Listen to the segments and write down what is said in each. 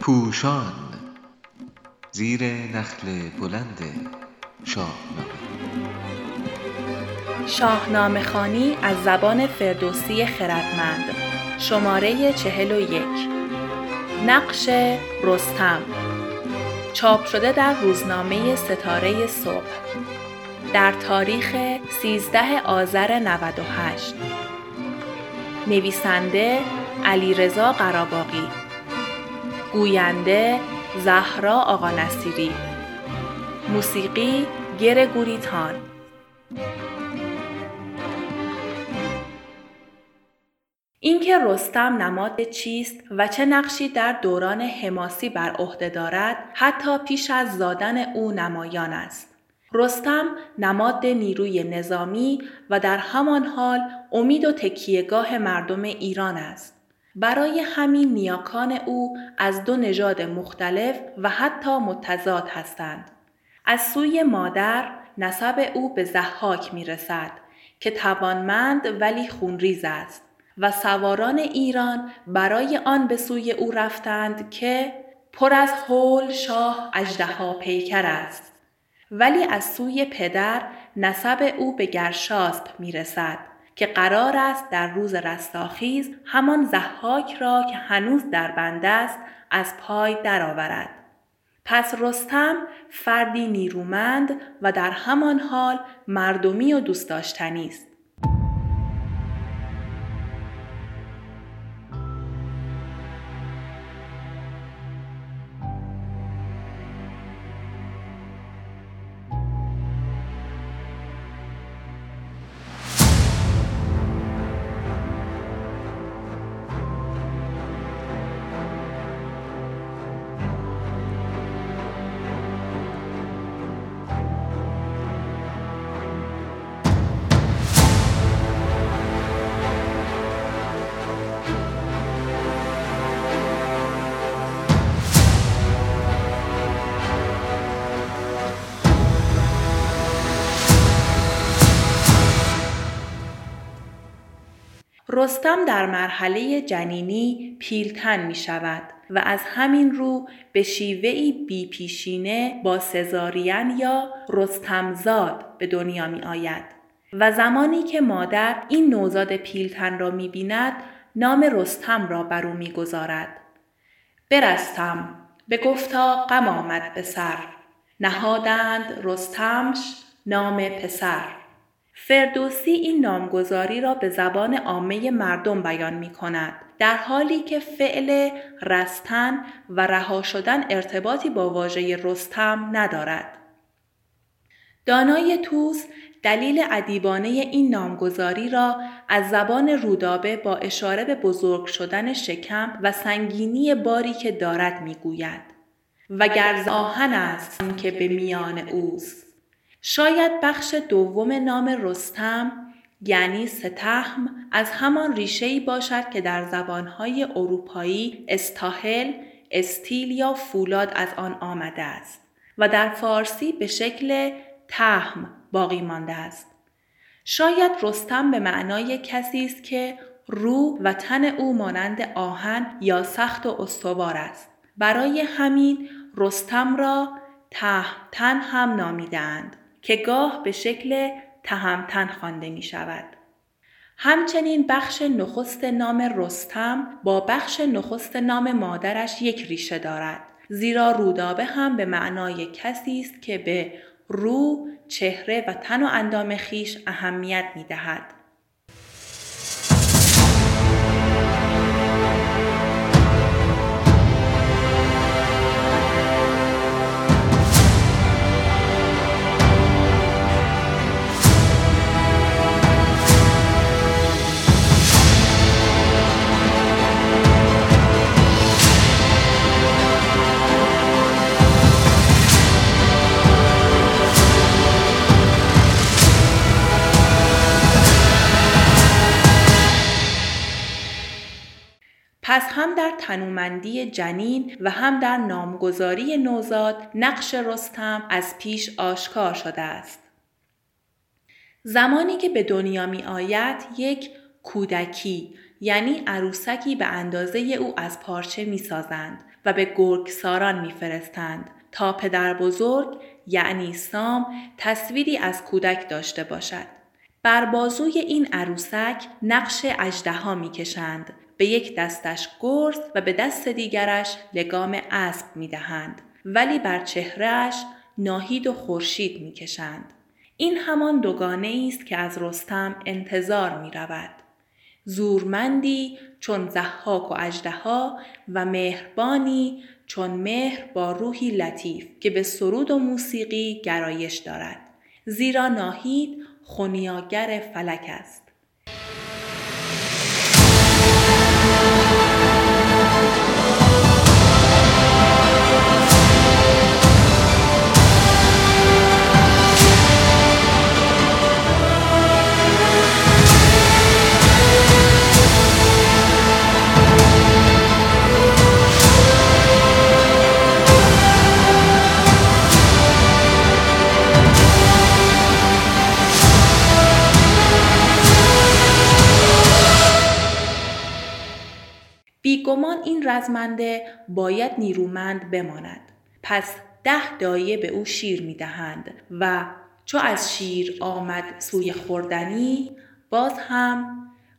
پوشان زیر نخل بلند شاهنامه. شاهنامه خانی از زبان فردوسی خردمند. شماره چهل و یک. نقش رستم. چاپ شده در روزنامه ستاره صبح. در تاریخ 13 آذر 98 نویسنده علیرضا قراباقی. گوینده زهرا آقا نصیری موسیقی گر گوریتان. اینکه رستم نماد چیست و چه نقشی در دوران حماسی بر عهده دارد حتی پیش از زادن او نمایان است. رستم نماد نیروی نظامی و در همان حال امید و تکیهگاه مردم ایران است. برای همین نیاکان او از دو نژاد مختلف و حتی متضاد هستند. از سوی مادر نسب او به زحاک می رسد که توانمند ولی خونریز است و سواران ایران برای آن به سوی او رفتند که پر از حول شاه اژدها پیکر است. ولی از سوی پدر نسب او به گرشاسب می رسد که قرار است در روز رستاخیز همان زحاک را که هنوز در بند است از پای درآورد. پس رستم فردی نیرومند و در همان حال مردمی و دوست داشتنی است. رستم در مرحله جنینی پیلتن می شود و از همین رو به شیوهی بی پیشینه با سزارین یا رستمزاد به دنیا می آید. و زمانی که مادر این نوزاد پیلتن را می بیند نام رستم را بر او می گذارد. برستم به گفتا غم آمد به سر نهادند رستمش نام پسر فردوسی این نامگذاری را به زبان عامه مردم بیان می کند در حالی که فعل رستن و رها شدن ارتباطی با واژه رستم ندارد. دانای توس دلیل ادیبانه این نامگذاری را از زبان رودابه با اشاره به بزرگ شدن شکم و سنگینی باری که دارد می‌گوید و گرز آهن است که به میان اوست شاید بخش دوم نام رستم یعنی ستهم از همان ریشه باشد که در زبانهای اروپایی استاهل، استیل یا فولاد از آن آمده است و در فارسی به شکل تهم باقی مانده است. شاید رستم به معنای کسی است که رو و تن او مانند آهن یا سخت و استوار است. برای همین رستم را تن هم نامیدند. که گاه به شکل تهمتن خوانده می شود. همچنین بخش نخست نام رستم با بخش نخست نام مادرش یک ریشه دارد زیرا رودابه هم به معنای کسی است که به رو، چهره و تن و اندام خیش اهمیت می دهد. پس هم در تنومندی جنین و هم در نامگذاری نوزاد نقش رستم از پیش آشکار شده است. زمانی که به دنیا می آید یک کودکی یعنی عروسکی به اندازه او از پارچه می سازند و به گرگساران می فرستند تا پدر بزرگ یعنی سام تصویری از کودک داشته باشد. بر بازوی این عروسک نقش اجده می کشند. به یک دستش گرز و به دست دیگرش لگام اسب می دهند. ولی بر چهرهش ناهید و خورشید می کشند. این همان دوگانه است که از رستم انتظار می رود. زورمندی چون زحاک و اجدها و مهربانی چون مهر با روحی لطیف که به سرود و موسیقی گرایش دارد. زیرا ناهید خونیاگر فلک است. رزمنده باید نیرومند بماند. پس ده دایه به او شیر می دهند و چو از شیر آمد سوی خوردنی باز هم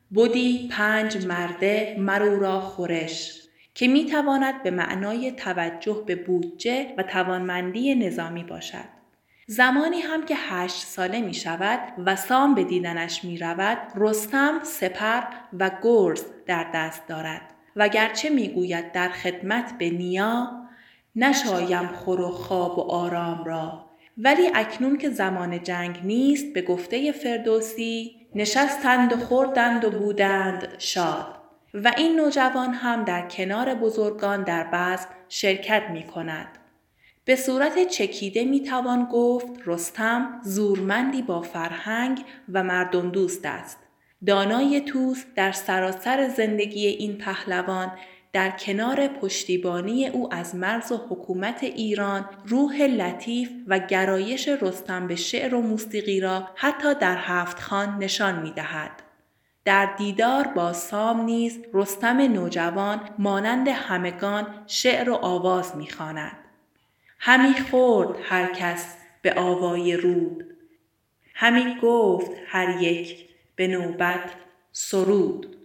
بودی پنج مرده مرو را خورش که می تواند به معنای توجه به بودجه و توانمندی نظامی باشد. زمانی هم که هشت ساله می شود و سام به دیدنش می رود رستم سپر و گرز در دست دارد. وگرچه می‌گوید در خدمت به نیا نشایم خور و خواب و آرام را ولی اکنون که زمان جنگ نیست به گفته فردوسی نشستند و خوردند و بودند شاد و این نوجوان هم در کنار بزرگان در بزم شرکت می کند. به صورت چکیده می توان گفت رستم زورمندی با فرهنگ و مردم دوست است. دانای توس در سراسر زندگی این پهلوان در کنار پشتیبانی او از مرز و حکومت ایران روح لطیف و گرایش رستم به شعر و موسیقی را حتی در هفت خان نشان می دهد. در دیدار با سام نیز رستم نوجوان مانند همگان شعر و آواز می خاند. همی خورد هر کس به آوای رود همی گفت هر یک به نوبت سرود.